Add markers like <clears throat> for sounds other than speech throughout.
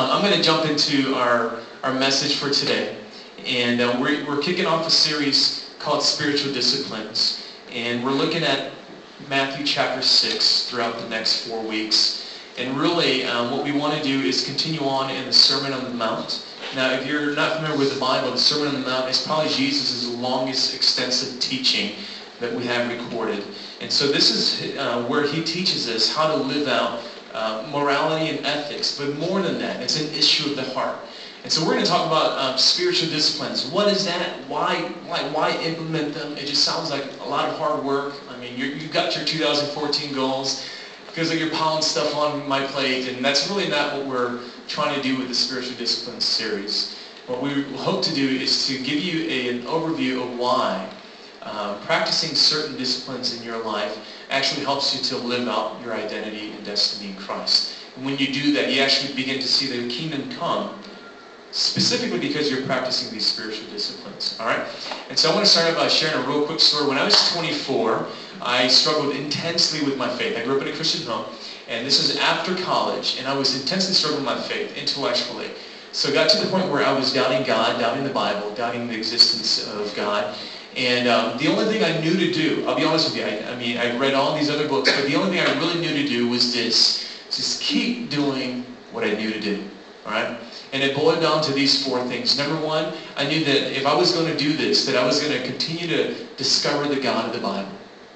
um, I'm going to jump into our, our message for today. And uh, we're, we're kicking off a series called Spiritual Disciplines. And we're looking at Matthew chapter 6 throughout the next four weeks. And really, um, what we want to do is continue on in the Sermon on the Mount. Now, if you're not familiar with the Bible, the Sermon on the Mount is probably Jesus' longest extensive teaching that we have recorded. And so this is uh, where he teaches us how to live out uh, morality and ethics. But more than that, it's an issue of the heart. And so we're going to talk about um, spiritual disciplines. What is that? Why, why, why implement them? It just sounds like a lot of hard work. I mean, you have got your 2014 goals because like you're piling stuff on my plate, and that's really not what we're trying to do with the spiritual disciplines series. What we hope to do is to give you a, an overview of why uh, practicing certain disciplines in your life actually helps you to live out your identity and destiny in Christ. And when you do that, you actually begin to see the kingdom come specifically because you're practicing these spiritual disciplines. All right? And so I want to start out by sharing a real quick story. When I was 24, I struggled intensely with my faith. I grew up in a Christian home, and this was after college, and I was intensely struggling with my faith intellectually. So it got to the point where I was doubting God, doubting the Bible, doubting the existence of God. And um, the only thing I knew to do, I'll be honest with you, I, I mean, I read all these other books, but the only thing I really knew to do was this. Just keep doing what I knew to do. All right? And it boiled down to these four things. Number one, I knew that if I was going to do this, that I was going to continue to discover the God of the Bible.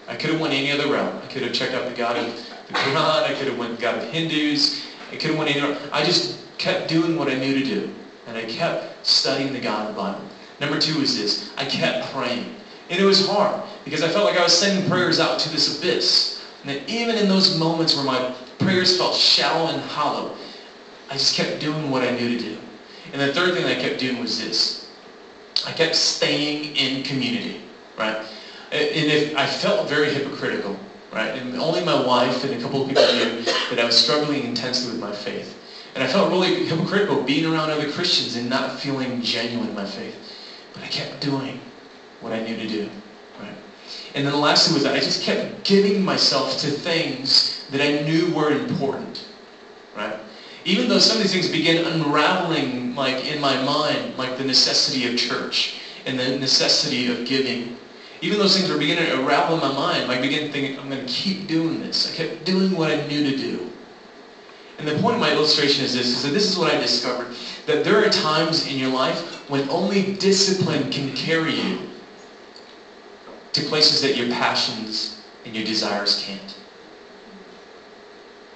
I could have went any other route. I could have checked out the God of the Quran. I could have went the God of Hindus. I could have went any other I just kept doing what I knew to do. And I kept studying the God of the Bible. Number two is this. I kept praying. And it was hard because I felt like I was sending prayers out to this abyss. And that even in those moments where my prayers felt shallow and hollow, I just kept doing what I knew to do. And the third thing I kept doing was this. I kept staying in community, right? And if I felt very hypocritical, right? And only my wife and a couple of people knew that I was struggling intensely with my faith. And I felt really hypocritical being around other Christians and not feeling genuine in my faith. But I kept doing what I knew to do. Right? And then the last thing was that I just kept giving myself to things that I knew were important. Right? Even though some of these things began unraveling like in my mind, like the necessity of church and the necessity of giving. Even those things were beginning to unravel in my mind, I began thinking, I'm going to keep doing this. I kept doing what I knew to do. And the point of my illustration is this, is that this is what I discovered. That there are times in your life when only discipline can carry you to places that your passions and your desires can't.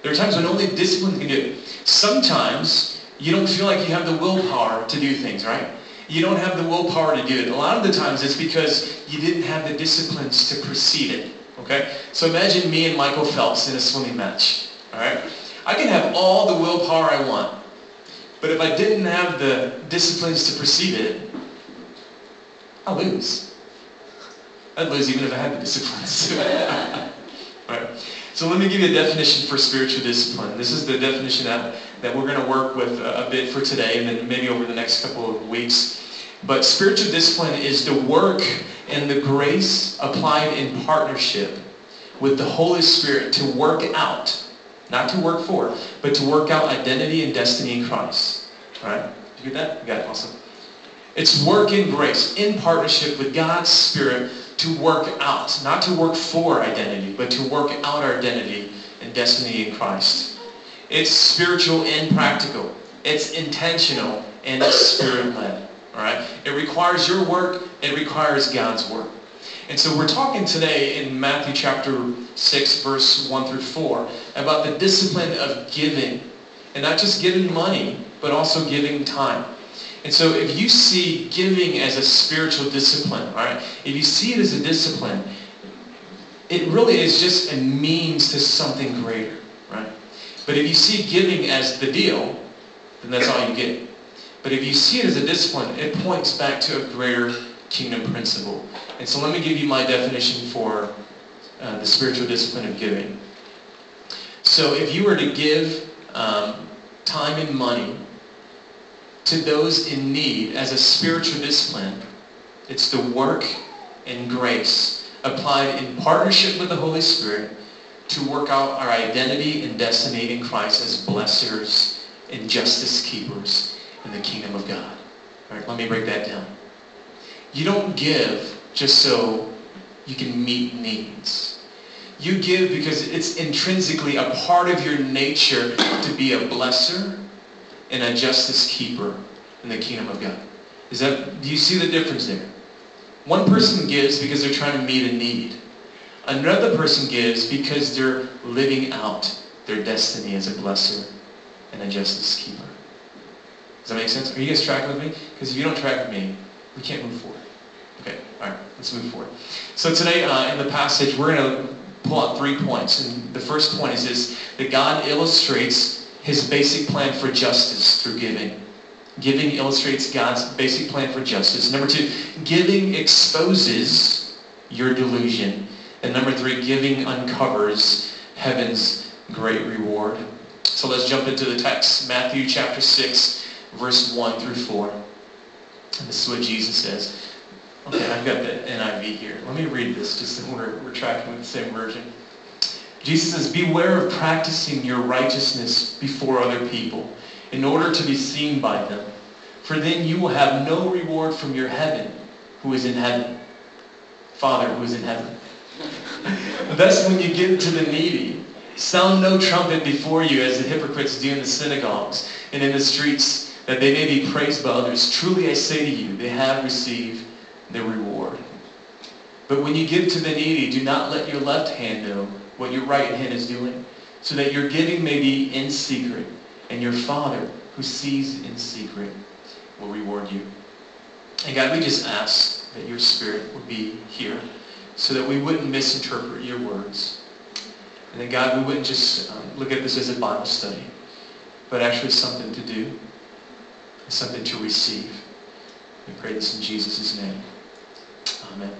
There are times when only discipline can do it. Sometimes you don't feel like you have the willpower to do things, right? You don't have the willpower to do it. A lot of the times it's because you didn't have the disciplines to precede it. Okay? So imagine me and Michael Phelps in a swimming match. All right? I can have all the willpower I want. But if I didn't have the disciplines to precede it, I'll lose. I'd lose even if I had the disciplines. <laughs> right. So let me give you a definition for spiritual discipline. This is the definition that, that we're going to work with a, a bit for today and then maybe over the next couple of weeks. But spiritual discipline is the work and the grace applied in partnership with the Holy Spirit to work out, not to work for, but to work out identity and destiny in Christ. All right? You get that? You got it. Awesome. It's work in grace, in partnership with God's Spirit to work out, not to work for identity, but to work out our identity and destiny in Christ. It's spiritual and practical. It's intentional and it's spirit-led. All right? It requires your work. It requires God's work. And so we're talking today in Matthew chapter 6, verse 1 through 4, about the discipline of giving. And not just giving money, but also giving time. And so if you see giving as a spiritual discipline, all right, if you see it as a discipline, it really is just a means to something greater, right? But if you see giving as the deal, then that's all you get. But if you see it as a discipline, it points back to a greater kingdom principle. And so let me give you my definition for uh, the spiritual discipline of giving. So if you were to give um, time and money to those in need as a spiritual discipline. It's the work and grace applied in partnership with the Holy Spirit to work out our identity and destiny in Christ as blessers and justice keepers in the kingdom of God. All right, let me break that down. You don't give just so you can meet needs. You give because it's intrinsically a part of your nature to be a blesser and a justice keeper in the kingdom of God. Is that, do you see the difference there? One person gives because they're trying to meet a need. Another person gives because they're living out their destiny as a blesser and a justice keeper. Does that make sense? Are you guys tracking with me? Because if you don't track with me, we can't move forward. All right, let's move forward. So today uh, in the passage, we're going to pull out three points. And the first point is this, that God illustrates his basic plan for justice through giving. Giving illustrates God's basic plan for justice. Number two, giving exposes your delusion. And number three, giving uncovers heaven's great reward. So let's jump into the text. Matthew chapter 6, verse 1 through 4. And this is what Jesus says. Okay, I've got the NIV here. Let me read this just so we're, we're tracking with the same version. Jesus says, Beware of practicing your righteousness before other people in order to be seen by them. For then you will have no reward from your heaven who is in heaven. Father who is in heaven. <laughs> Thus when you give to the needy, sound no trumpet before you as the hypocrites do in the synagogues and in the streets, that they may be praised by others. Truly I say to you, they have received their reward. But when you give to the needy, do not let your left hand know what your right hand is doing, so that your giving may be in secret, and your Father, who sees in secret, will reward you. And God, we just ask that your Spirit would be here so that we wouldn't misinterpret your words. And that, God, we wouldn't just um, look at this as a Bible study, but actually something to do, something to receive. We pray this in Jesus' name. Amen.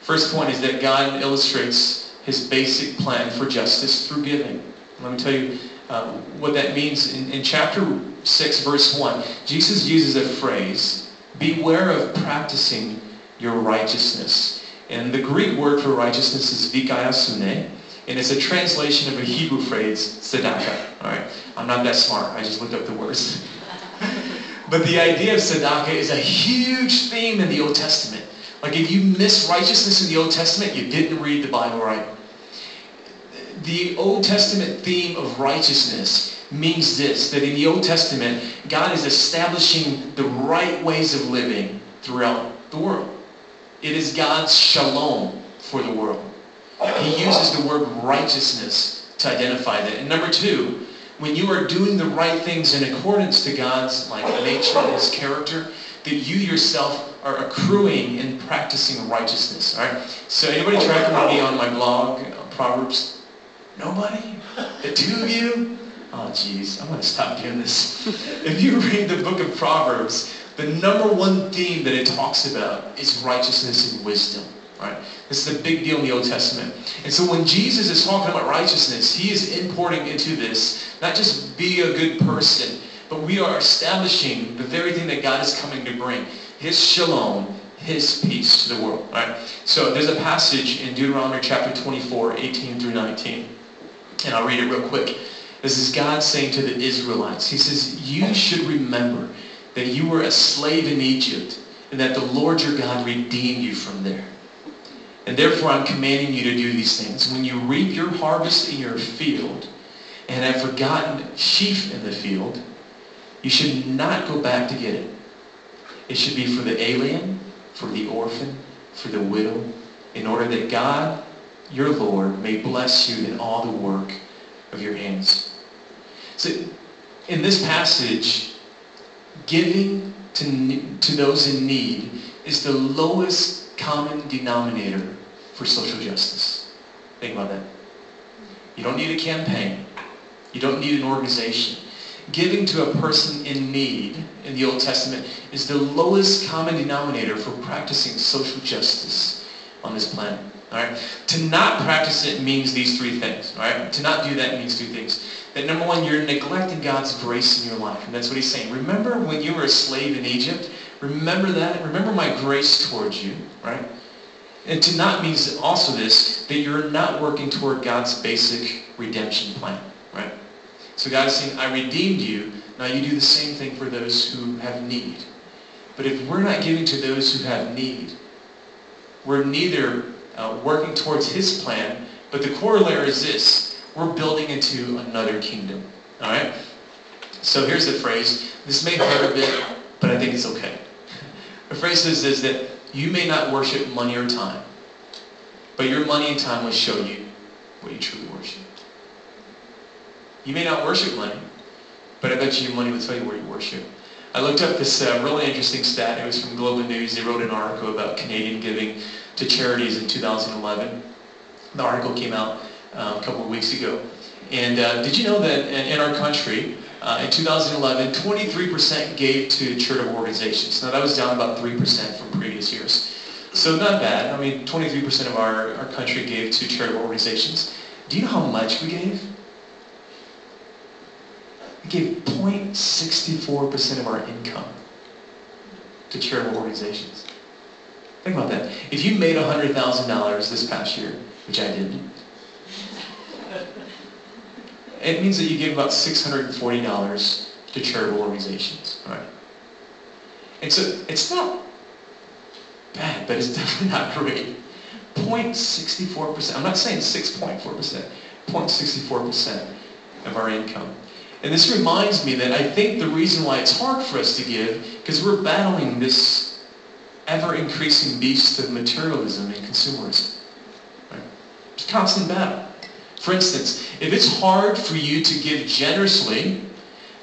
First point is that God illustrates his basic plan for justice through giving. Let me tell you uh, what that means. In, in chapter 6, verse 1, Jesus uses a phrase, beware of practicing your righteousness. And the Greek word for righteousness is dikaiosune, and it's a translation of a Hebrew phrase, tzedakah. All right, I'm not that smart. I just looked up the words. <laughs> but the idea of tzedakah is a huge theme in the Old Testament. Like if you miss righteousness in the Old Testament, you didn't read the Bible right. The Old Testament theme of righteousness means this, that in the Old Testament, God is establishing the right ways of living throughout the world. It is God's shalom for the world. He uses the word righteousness to identify that. And number two, when you are doing the right things in accordance to God's like nature, and His character, that you yourself are accruing and practicing righteousness. All right. So anybody tracking with me on my blog, uh, Proverbs? Nobody? The two of you? Oh, jeez, I'm going to stop doing this. if you read the book of Proverbs, the number one theme that it talks about is righteousness and wisdom. Right? This is a big deal in the Old Testament. And so when Jesus is talking about righteousness, he is importing into this not just be a good person, but we are establishing the very thing that God is coming to bring. His shalom, his peace to the world. Right? So there's a passage in Deuteronomy chapter 24, 18 through 19. And I'll read it real quick. This is God saying to the Israelites, he says, you should remember that you were a slave in Egypt and that the Lord your God redeemed you from there. And therefore I'm commanding you to do these things. When you reap your harvest in your field and have forgotten sheaf in the field, you should not go back to get it. It should be for the alien, for the orphan, for the widow, in order that God, your Lord, may bless you in all the work of your hands. So in this passage, giving to, to those in need is the lowest common denominator for social justice. Think about that. You don't need a campaign. You don't need an organization. Giving to a person in need in the Old Testament is the lowest common denominator for practicing social justice on this planet. All right? To not practice it means these three things. All right? To not do that means two things. That number one, you're neglecting God's grace in your life. And that's what he's saying. Remember when you were a slave in Egypt? Remember that. Remember my grace towards you. Right? And to not means also this, that you're not working toward God's basic redemption plan. So God is saying, I redeemed you. Now you do the same thing for those who have need. But if we're not giving to those who have need, we're neither uh, working towards his plan, but the corollary is this. We're building into another kingdom. All right? So here's the phrase. This may hurt a bit, but I think it's okay. The phrase is, is that you may not worship money or time, but your money and time will show you what you truly worship. You may not worship money, but I bet you money will tell you where you worship. I looked up this uh, really interesting stat. It was from Global News. They wrote an article about Canadian giving to charities in 2011. The article came out uh, a couple of weeks ago. And uh, did you know that in, in our country, uh, in 2011, 23% gave to charitable organizations. Now that was down about 3% from previous years. So not bad. I mean, 23% of our, our country gave to charitable organizations. Do you know how much we gave? We gave 0.64% of our income to charitable organizations. Think about that. If you made $100,000 this past year, which I didn't, it means that you give about $640 to charitable organizations. Right? And so it's not bad, but it's <laughs> definitely not great. 0.64%, I'm not saying 6.4%, 0.64% of our income. And this reminds me that I think the reason why it's hard for us to give, because we're battling this ever-increasing beast of materialism and consumerism. Right? It's a constant battle. For instance, if it's hard for you to give generously,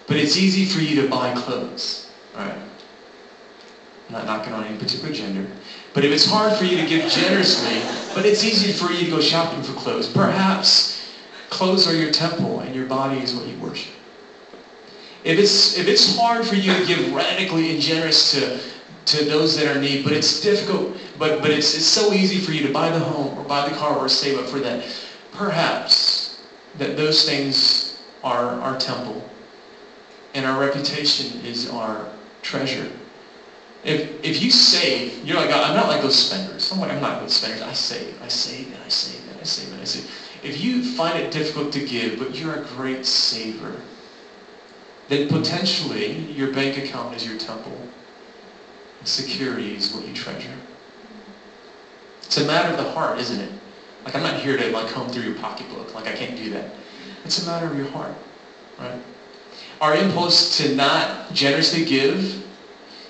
but it's easy for you to buy clothes, right? I'm not knocking on any particular gender. But if it's hard for you to give generously, but it's easy for you to go shopping for clothes, perhaps clothes are your temple and your body is what you worship. If it's, if it's hard for you to give radically and generous to, to those that are in need, but it's difficult, but, but it's, it's so easy for you to buy the home or buy the car or save up for that, perhaps that those things are our temple and our reputation is our treasure. If, if you save, you're like, I'm not like those spenders. I'm like, I'm not those spenders. I save, I save, and I save, and I save, and I save. If you find it difficult to give, but you're a great saver, then potentially your bank account is your temple. Security is what you treasure. It's a matter of the heart, isn't it? Like I'm not here to like comb through your pocketbook. Like I can't do that. It's a matter of your heart, right? Our impulse to not generously give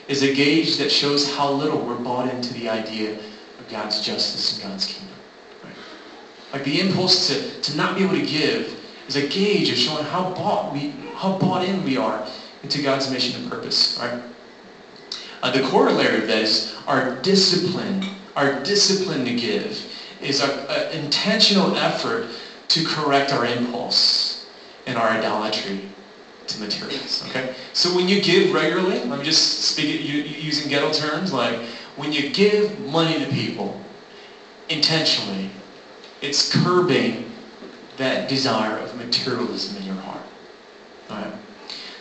is a gauge that shows how little we're bought into the idea of God's justice and God's kingdom. Right? Like the impulse to, to not be able to give is a gauge of showing how bought we how bought in we are into God's mission and purpose. Right? Uh, the corollary of this, our discipline, our discipline to give is an intentional effort to correct our impulse and our idolatry to materials. Okay? So when you give regularly, me just speak it using ghetto terms, like when you give money to people intentionally, it's curbing that desire of materialism in your heart. All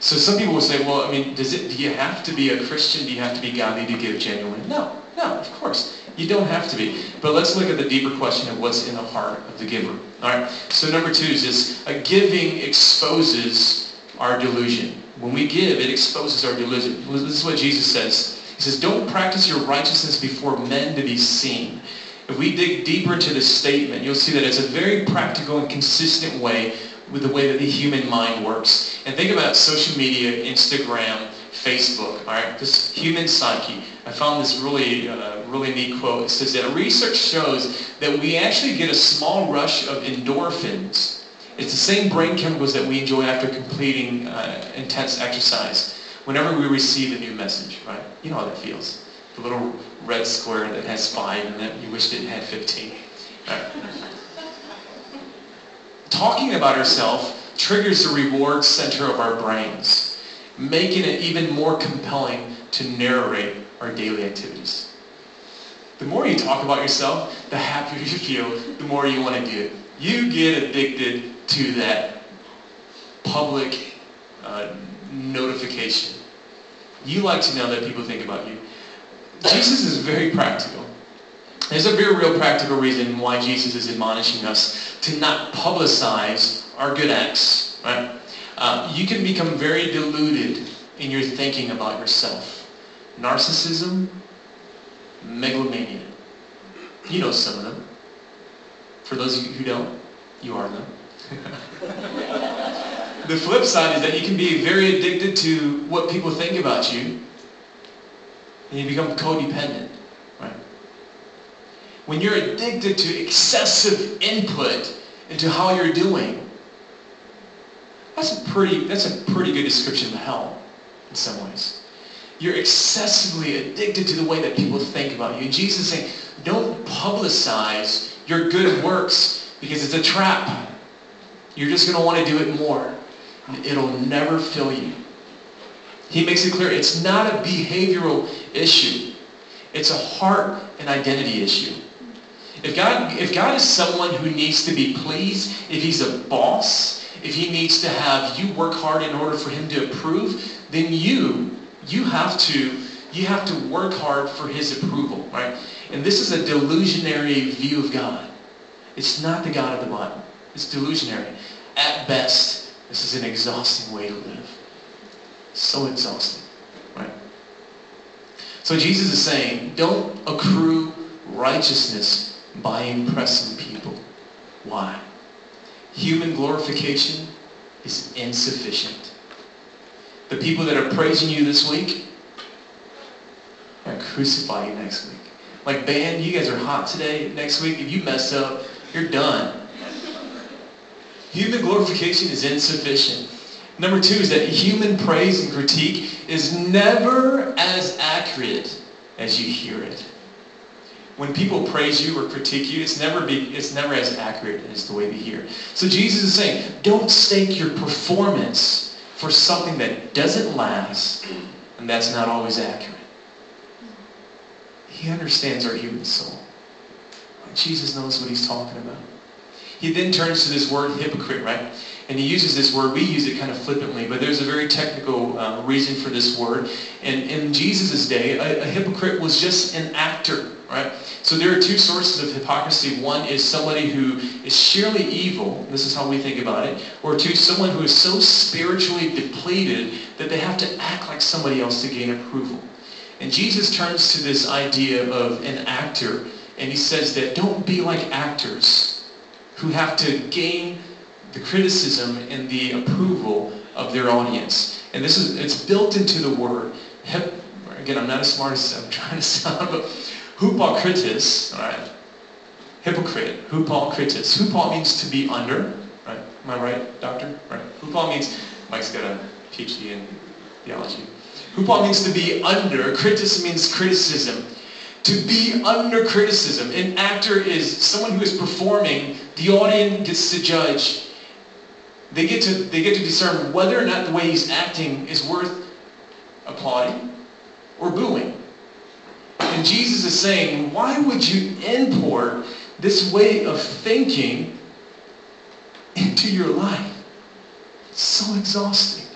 So some people will say, well, I mean, does it, do you have to be a Christian? Do you have to be godly to give genuinely? No, no, of course. You don't have to be. But let's look at the deeper question of what's in the heart of the giver. All right. So number two is this: a giving exposes our delusion. When we give, it exposes our delusion. This is what Jesus says. He says, "Don't practice your righteousness before men to be seen." If we dig deeper into this statement, you'll see that it's a very practical and consistent way with the way that the human mind works. And think about social media, Instagram, Facebook, all right? This human psyche. I found this really, uh, really neat quote. It says that research shows that we actually get a small rush of endorphins. It's the same brain chemicals that we enjoy after completing uh, intense exercise. Whenever we receive a new message, right? You know how that feels. The little red square that has five and that you wished it had 15. Right? Talking about ourselves triggers the reward center of our brains making it even more compelling to narrate our daily activities. The more you talk about yourself, the happier <laughs> you feel, the more you want to do it. You get addicted to that public uh, notification. You like to know that people think about you. Jesus is very practical. There's a very real practical reason why Jesus is admonishing us to not publicize our good acts, right? Uh, you can become very deluded in your thinking about yourself. Narcissism, megalomania. You know some of them. For those of you who don't, you are them. <laughs> the flip side is that you can be very addicted to what people think about you, and you become codependent, right? When you're addicted to excessive input into how you're doing, that's a pretty, that's a pretty good description of hell in some ways. You're excessively addicted to the way that people think about you. And Jesus is saying, don't publicize your good works because it's a trap. You're just going to want to do it more. It'll never fill you. He makes it clear it's not a behavioral issue. It's a heart and identity issue. If God, if God is someone who needs to be pleased, if he's a boss, if he needs to have you work hard in order for him to approve, then you, you have to, you have to work hard for his approval, right? And this is a delusionary view of God. It's not the God of the Bible. It's delusionary. At best, this is an exhausting way to live. So exhausting, right? So Jesus is saying, don't accrue righteousness by impressing people. Why? Human glorification is insufficient. The people that are praising you this week are crucify you next week. Like, band, you guys are hot today. Next week, if you mess up, you're done. Human glorification is insufficient. Number two is that human praise and critique is never as accurate as you hear it. When people praise you or critique you, it's never, be, it's never as accurate as the way we hear. So Jesus is saying, don't stake your performance for something that doesn't last and that's not always accurate. He understands our human soul. Jesus knows what he's talking about. He then turns to this word hypocrite, right? And he uses this word. We use it kind of flippantly, but there's a very technical uh, reason for this word. And in Jesus' day, a, a hypocrite was just an actor, right? So there are two sources of hypocrisy. One is somebody who is sheerly evil. This is how we think about it. Or two, someone who is so spiritually depleted that they have to act like somebody else to gain approval. And Jesus turns to this idea of an actor, and he says that don't be like actors who have to gain the criticism and the approval of their audience. And this is, it's built into the word. Again, I'm not as smart as I'm trying to <laughs> sound, but hupokritis, all right? Hypocrite, hupokritis. Hupal means to be under, right? Am I right, doctor? Right. Hupal means, Mike's got a PhD in theology. Hupal means to be under. Kritis means criticism. To be under criticism. An actor is someone who is performing. The audience gets to judge. They get to, they get to discern whether or not the way he's acting is worth applauding or booing. And Jesus is saying, why would you import this way of thinking into your life? It's so exhausting.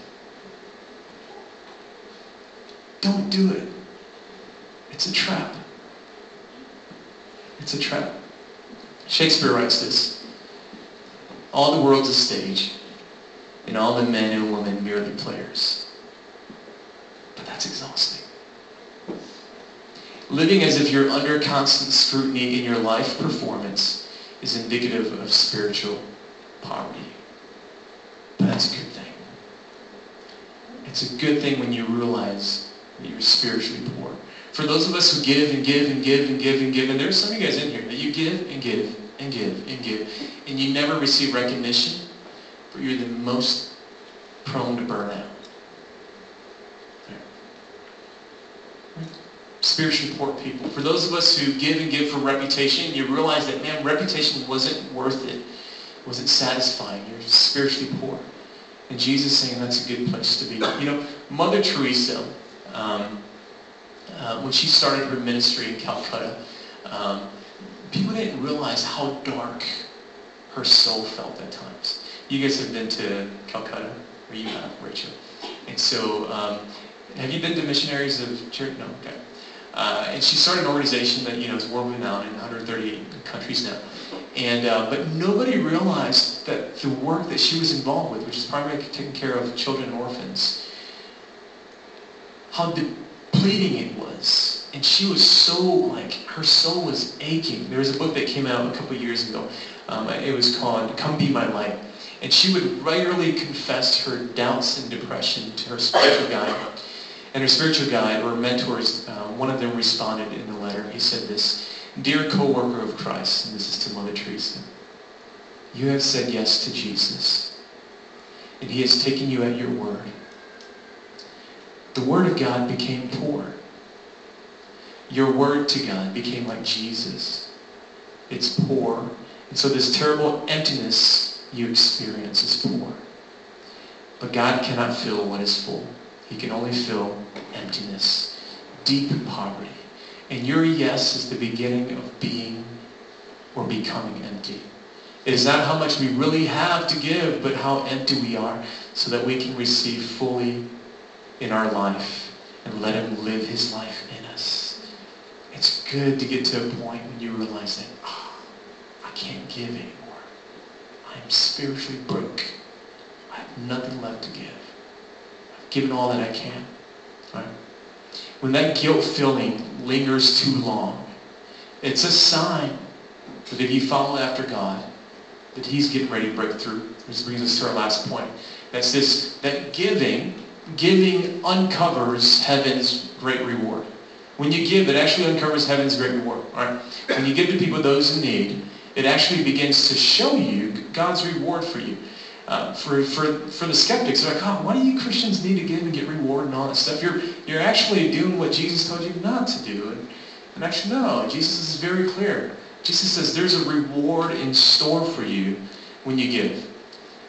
Don't do it. It's a trap. It's a trap. Shakespeare writes this. All the world's a stage, and all the men and women merely players. But that's exhausting. Living as if you're under constant scrutiny in your life performance is indicative of spiritual poverty. But that's a good thing. It's a good thing when you realize that you're spiritually poor. For those of us who give and give and give and give and give, and there's some of you guys in here that you give and give and give and give, and you never receive recognition, but you're the most prone to burn Spiritually poor people. For those of us who give and give for reputation, you realize that, man, reputation wasn't worth it. wasn't satisfying. You're spiritually poor. And Jesus saying that's a good place to be. You know, Mother Teresa, um, uh, when she started her ministry in Calcutta, um, people didn't realize how dark her soul felt at times. You guys have been to Calcutta, or you have, Rachel. And so, um, have you been to Missionaries of Charity? No, okay. Uh, and she started an organization that you know is world renowned in 138 countries now. And uh, but nobody realized that the work that she was involved with, which is primarily taking care of children and orphans, how depleting it was. And she was so, like, her soul was aching. There was a book that came out a couple years ago. Um, it was called Come Be My Light. And she would regularly confess her doubts and depression to her spiritual guide. And her spiritual guide, or mentors, um, one of them responded in the letter. He said this, Dear co-worker of Christ, and this is to Mother Teresa, you have said yes to Jesus, and he has taken you at your word. The word of God became poor. Your word to God became like Jesus. It's poor. And so this terrible emptiness you experience is poor. But God cannot fill what is full. He can only fill emptiness, deep poverty. And your yes is the beginning of being or becoming empty. It is not how much we really have to give, but how empty we are so that we can receive fully in our life and let him live his life in us. It's good to get to a point when you realize that, oh, I can't give anymore. I'm spiritually broke. I have nothing left to give. I've given all that I can. When that guilt feeling lingers too long, it's a sign that if you follow after God, that he's getting ready to break through. This brings us to our last point. That's this, that giving giving uncovers heaven's great reward. When you give, it actually uncovers heaven's great reward. Right? When you give to people, those in need, it actually begins to show you God's reward for you. Uh, for, for, for the skeptics, they're like, oh, why do you Christians need to give and get reward and all that stuff? You're, you're actually doing what Jesus told you not to do. And, and actually, no, Jesus is very clear. Jesus says there's a reward in store for you when you give.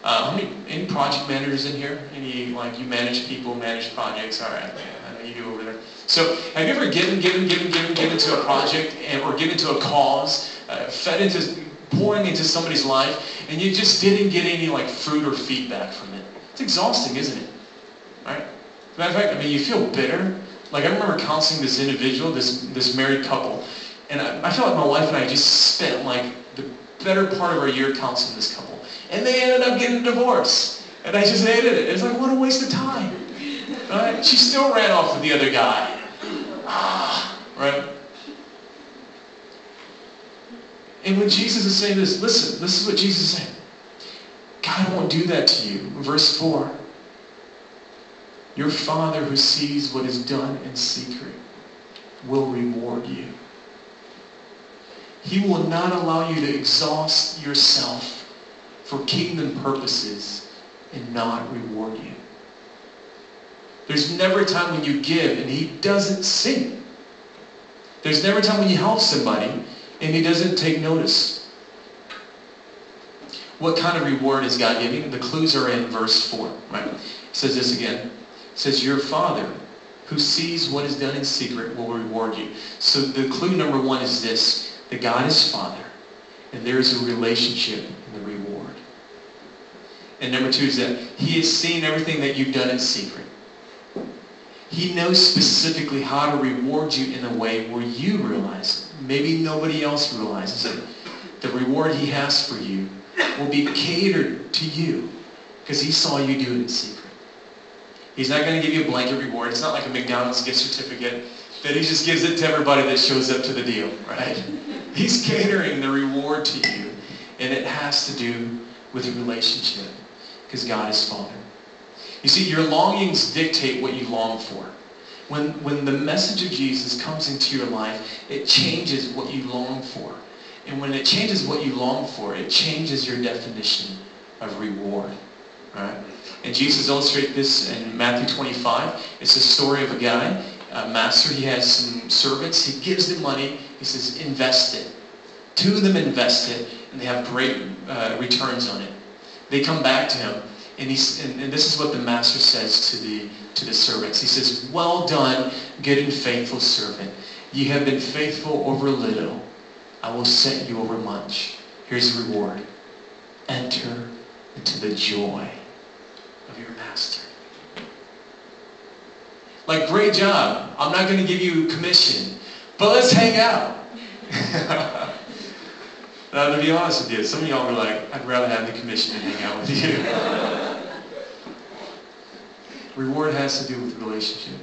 Uh, how many, any project managers in here? Any, like, you manage people, manage projects? All right, I know you do over there. So have you ever given, given, given, given, given to a project and, or given to a cause, uh, fed into, pouring into somebody's life, and you just didn't get any, like, fruit or feedback from it? It's exhausting, isn't it? Right? As a matter of fact, I mean, you feel bitter. Like, I remember counseling this individual, this, this married couple, and I, I feel like my wife and I just spent, like, the better part of our year counseling this couple. And they ended up getting a divorce. And I just hated it. It's like, what a waste of time. Right? She still ran off with the other guy. Ah, right? And when Jesus is saying this, listen, this is what Jesus is saying. God won't do that to you. Verse 4. Your Father who sees what is done in secret will reward you. He will not allow you to exhaust yourself for kingdom purposes and not reward you. There's never a time when you give and he doesn't see. There's never a time when you help somebody and he doesn't take notice. What kind of reward is God giving? The clues are in verse 4. Right? It says this again. It says, Your Father who sees what is done in secret will reward you. So the clue number one is this, that God is Father, and there is a relationship in the reward. and number two is that he has seen everything that you've done in secret. He knows specifically how to reward you in a way where you realize it. Maybe nobody else realizes it. The reward he has for you will be catered to you because he saw you do it in secret. He's not going to give you a blanket reward. It's not like a McDonald's gift certificate that he just gives it to everybody that shows up to the deal, right? He's catering the reward to you, and it has to do with a relationship because God is Father. You see, your longings dictate what you long for. When, when the message of Jesus comes into your life, it changes what you long for. And when it changes what you long for, it changes your definition of reward. Right? And Jesus illustrates this in Matthew 25. It's a story of a guy, a master. He has some servants. He gives them money. He says, invest it. Two of them invest it, and they have great uh, returns on it. They come back to him, and, he's, and, and this is what the master says to the, to the servants. He says, well done, good and faithful servant. You have been faithful over little. I will set you over much. Here's the reward. Enter into the joy of your master. Like, great job. I'm not going to give you a commission, but let's hang out. <laughs> Now, to be honest with you, some of y'all were like, I'd rather have the commission than hang out with you. <laughs> Reward has to do with relationship.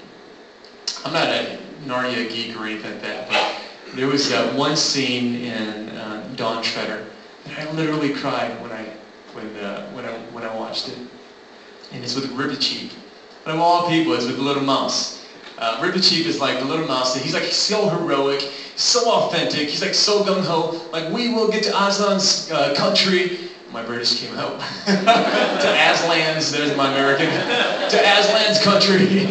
I'm not a Narnia geek or anything like that, but there was uh, one scene in uh, Dawn Treader that I literally cried when I when uh, when I when I watched it, and it's with Reepicheep. But of all people, it's with little mouse. Uh, Reepicheep is like the little mouse. He's like so heroic, so authentic. He's like so gung ho. Like we will get to Aslan's uh, country. My British came out. <laughs> to Aslan's, there's my American. to Aslan's country,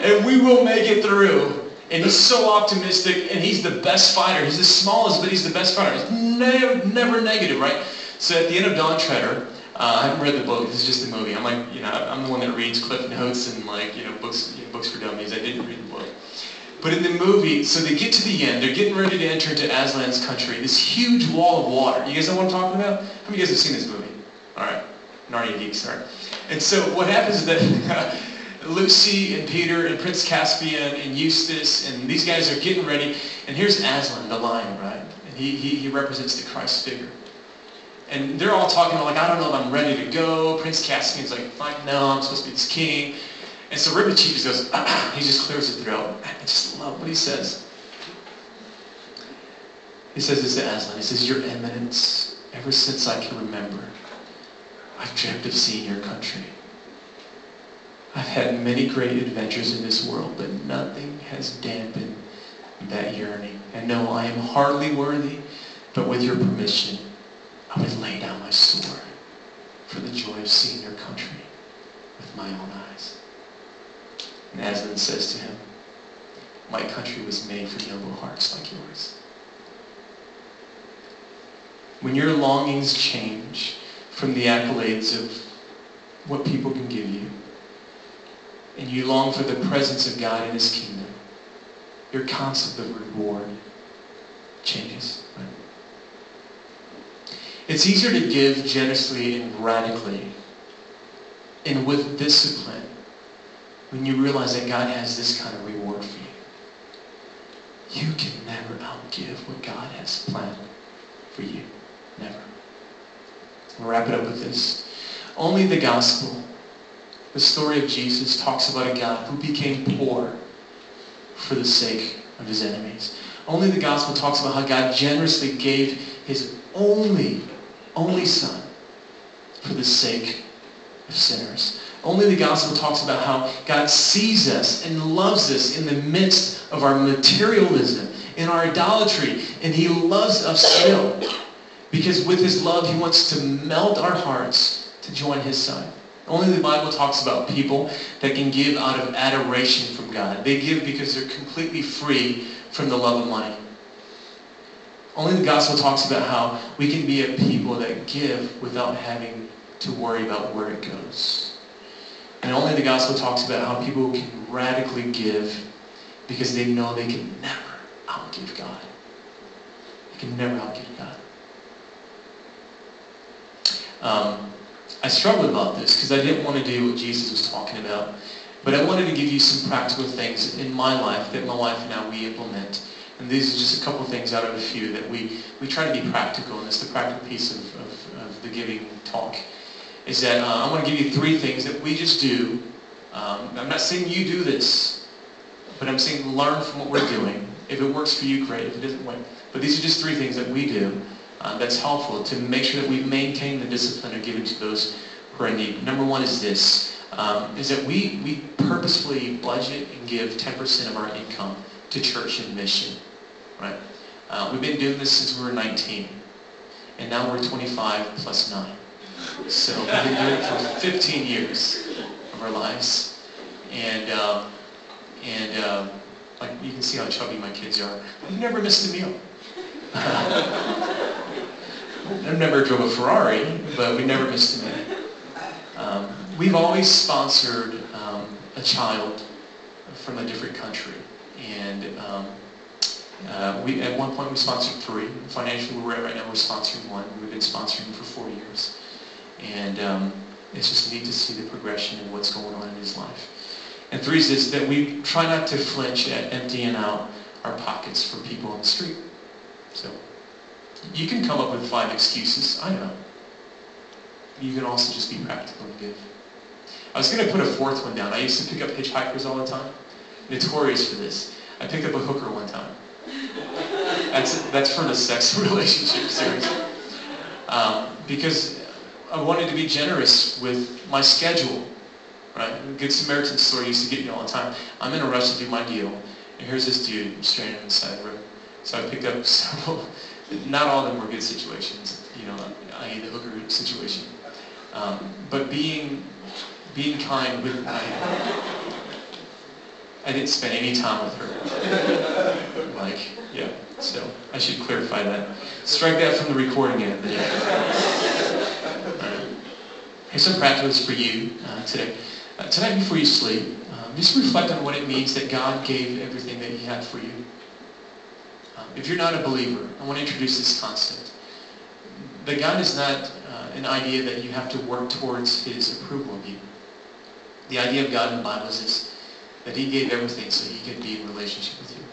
and we will make it through. And he's so optimistic, and he's the best fighter. He's the smallest, but he's the best fighter. He's never, never negative, right? So at the end of Dawn Treader, uh, I haven't read the book. This is just a movie. I'm like, you know, I'm the one that reads Cliff Notes and like, you know, books, you know, books for dummies. I didn't read the book. But in the movie, so they get to the end. They're getting ready to enter into Aslan's country. This huge wall of water. You guys know what I'm talking about? How many of you guys have seen this movie? All right, Narnia geeks, sorry. And so what happens is that <laughs> Lucy and Peter and Prince Caspian and Eustace and these guys are getting ready. And here's Aslan, the lion, right? And he, he, he represents the Christ figure. And they're all talking about like, I don't know if I'm ready to go. Prince Caspian's like, fine, no, I'm supposed to be this king. And so Reepicheep just goes, <clears throat> he just clears his throat. I just love what he says. He says this to Aslan. He says, Your Eminence, ever since I can remember, I've dreamt of seeing your country. I've had many great adventures in this world, but nothing has dampened that yearning. And no, I am hardly worthy, but with your permission, I would lay down my sword for the joy of seeing your country with my own eyes. And Aslan says to him, my country was made for noble hearts like yours. When your longings change from the accolades of what people can give you, and you long for the presence of God in his kingdom, your concept of reward changes. Right? It's easier to give generously and radically and with discipline when you realize that God has this kind of reward for you. You can never outgive what God has planned for you. Never. We'll wrap it up with this. Only the gospel, the story of Jesus, talks about a God who became poor for the sake of his enemies. Only the gospel talks about how God generously gave his only, only son for the sake of sinners. Only the gospel talks about how God sees us and loves us in the midst of our materialism, in our idolatry, and he loves us still. Because with his love, he wants to melt our hearts to join his son. Only the Bible talks about people that can give out of adoration from God. They give because they're completely free from the love of money. Only the gospel talks about how we can be a people that give without having to worry about where it goes. And only the gospel talks about how people can radically give because they know they can never outgive God. They can never outgive God. Um, I struggled about this because I didn't want to do what Jesus was talking about. But I wanted to give you some practical things in my life that my wife and I, we implement. And these are just a couple things out of a few that we, we try to be practical. And it's the practical piece of, of, of the giving talk. Is that uh, I want to give you three things that we just do. Um, I'm not saying you do this, but I'm saying learn from what we're doing. If it works for you, great. If it doesn't, work. But these are just three things that we do uh, that's helpful to make sure that we maintain the discipline of giving to those who are in need. Number one is this, um, is that we, we purposefully budget and give 10% of our income to church and mission, right? Uh, we've been doing this since we were 19, and now we're 25 plus 9. So we've been doing it for 15 years of our lives. And, uh, and uh, like you can see how chubby my kids are. We've never missed a meal. <laughs> I've never drove a Ferrari, but we never missed a meal. Um, we've always sponsored um, a child from a different country. And um, uh, we, at one point we sponsored three. Financially, we're at right now, we're sponsoring one. We've been sponsoring for four years. And um, it's just neat to see the progression and what's going on in his life. And three is this, that we try not to flinch at emptying out our pockets for people on the street. So You can come up with five excuses. I know. You can also just be practical and give. I was going to put a fourth one down. I used to pick up hitchhikers all the time. Notorious for this. I picked up a hooker one time. That's, that's from the sex <laughs> relationship series. Um, because I wanted to be generous with my schedule. Right? Good Samaritan story used to get me all the time. I'm in a rush to do my deal. And here's this dude stranded on the side of the road. So I picked up <laughs> several. Not all of them were good situations. You know, i.e. the hooker situation. Um, but being being kind with my I didn't spend any time with her. Like, yeah. So I should clarify that. Strike that from the recording end. Right. Here's some practicals for you uh, today. Uh, tonight before you sleep, um, just reflect on what it means that God gave everything that he had for you. Um, if you're not a believer, I want to introduce this concept. That God is not uh, an idea that you have to work towards his approval of you. The idea of God in the Bible is this, that he gave everything so he could be in relationship with you.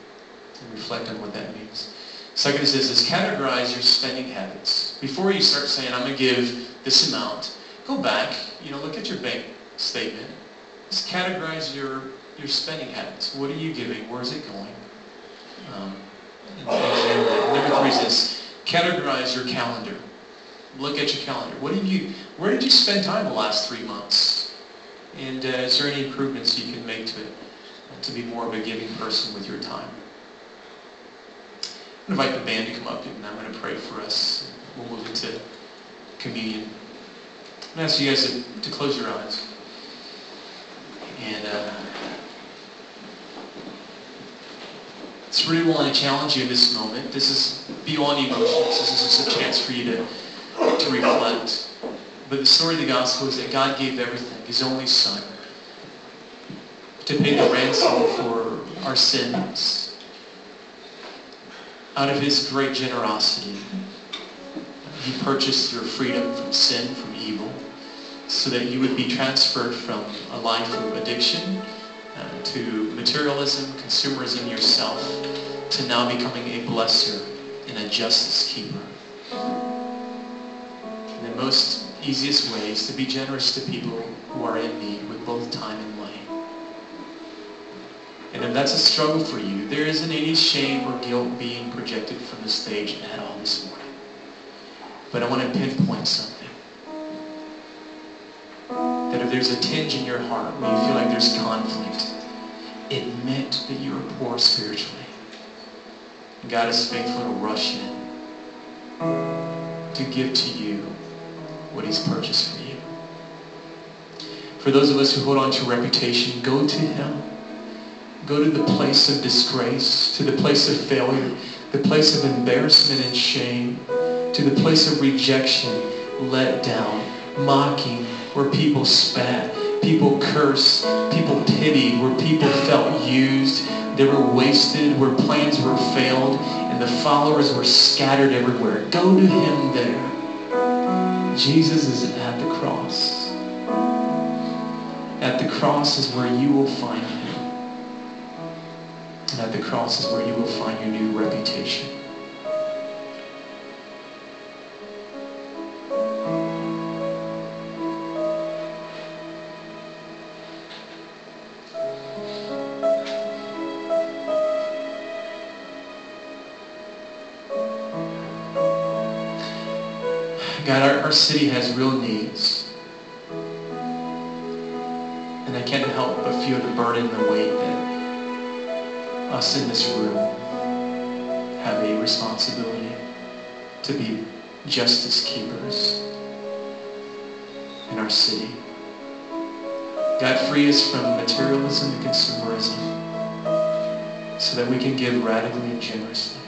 And reflect on what that means. Second is this, is categorize your spending habits. Before you start saying, I'm going to give this amount, go back, you know, look at your bank statement. Just categorize your, your spending habits. What are you giving? Where is it going? Um, and number three is this, categorize your calendar. Look at your calendar. What did you, where did you spend time the last three months? And uh, is there any improvements you can make to, it, to be more of a giving person with your time? I'm going to invite the band to come up and I'm going to pray for us. We'll move into communion. I'm going to ask you guys to, to close your eyes. And uh, it's really want to challenge you in this moment. This is beyond emotions. This is just a chance for you to, to reflect. But the story of the gospel is that God gave everything, his only son, to pay the ransom for our sins out of his great generosity, he purchased your freedom from sin, from evil, so that you would be transferred from a life of addiction uh, to materialism, consumerism yourself, to now becoming a blesser and a justice keeper. And the most easiest way is to be generous to people who are in need with both time and. And if that's a struggle for you, there isn't any shame or guilt being projected from the stage at all this morning. But I want to pinpoint something. That if there's a tinge in your heart where you feel like there's conflict, admit that you are poor spiritually. God is faithful to rush in to give to you what he's purchased for you. For those of us who hold on to reputation, go to him go to the place of disgrace, to the place of failure, the place of embarrassment and shame, to the place of rejection, let down, mocking, where people spat, people cursed, people pitied, where people felt used, they were wasted, where plans were failed, and the followers were scattered everywhere. Go to him there. Jesus is at the cross. At the cross is where you will find him. And at the cross is where you will find your new reputation. God, our, our city has real needs. And I can't help but feel the burden and the weight that us in this room have a responsibility to be justice keepers in our city. God, free us from materialism and consumerism so that we can give radically and generously.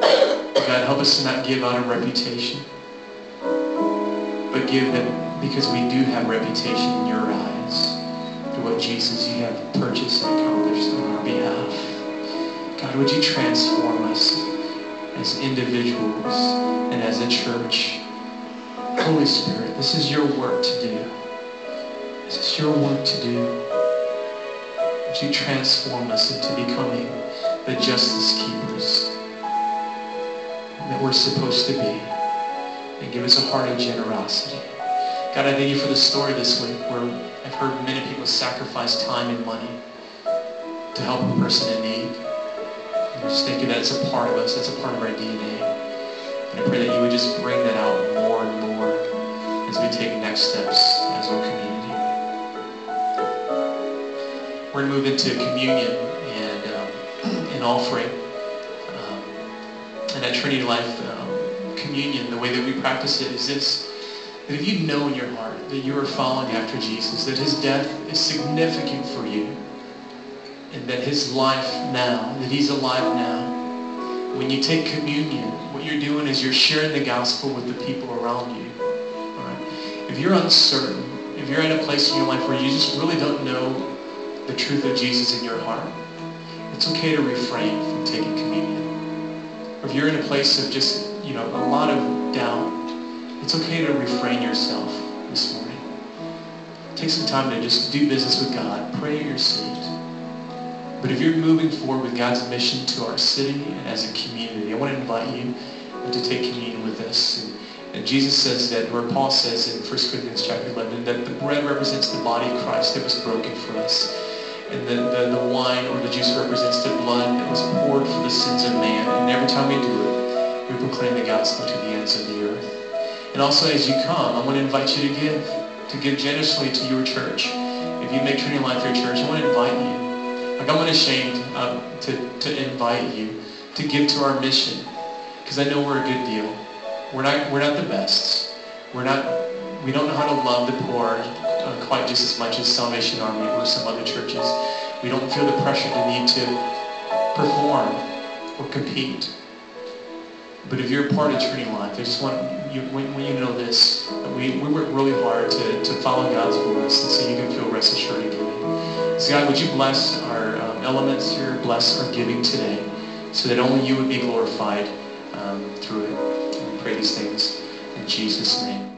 God, help us to not give out of reputation, but give it because we do have reputation in your what Jesus you have purchased and accomplished on our behalf. God, would you transform us as individuals and as a church? Holy Spirit, this is your work to do. This is your work to do. Would you transform us into becoming the justice keepers that we're supposed to be. And give us a heart of generosity. God, I thank you for the story this week where I've heard many people sacrifice time and money to help a person in need. And just thank you that it's a part of us. It's a part of our DNA. And I pray that you would just bring that out more and more as we take next steps as our community. We're going to move into communion and um, an offering. Um, and at Trinity Life um, Communion, the way that we practice it is this. That if you know in your heart that you are following after Jesus, that his death is significant for you, and that his life now, that he's alive now, when you take communion, what you're doing is you're sharing the gospel with the people around you. All right? If you're uncertain, if you're in a place in your life where you just really don't know the truth of Jesus in your heart, it's okay to refrain from taking communion. If you're in a place of just, you know, a lot of doubt, it's okay to refrain yourself this morning. Take some time to just do business with God. Pray at your seat. But if you're moving forward with God's mission to our city and as a community, I want to invite you to take communion with us. And, Jesus says that, or Paul says in 1 Corinthians chapter 11, that the bread represents the body of Christ that was broken for us and the, the, the wine or the juice represents the blood that was poured for the sins of man. And every time we do it, we proclaim the gospel to the ends of the earth. And also as you come, I want to invite you to give, to give generously to your church. If you make Trinity Life your church, I want to invite you. Like I'm unashamed uh, to, to invite you to give to our mission because I know we're a good deal. We're not, we're not the best. We're not, we don't know how to love the poor uh, quite just as much as Salvation Army or some other churches. We don't feel the pressure to need to perform or compete. But if you're a part of Trinity Life, I just want you, when, when you know this, we, we work really hard to, to follow God's voice, and so you can feel rest assured in giving. So God, would you bless our um, elements here, bless our giving today, so that only you would be glorified um, through it. And we pray these things in Jesus' name.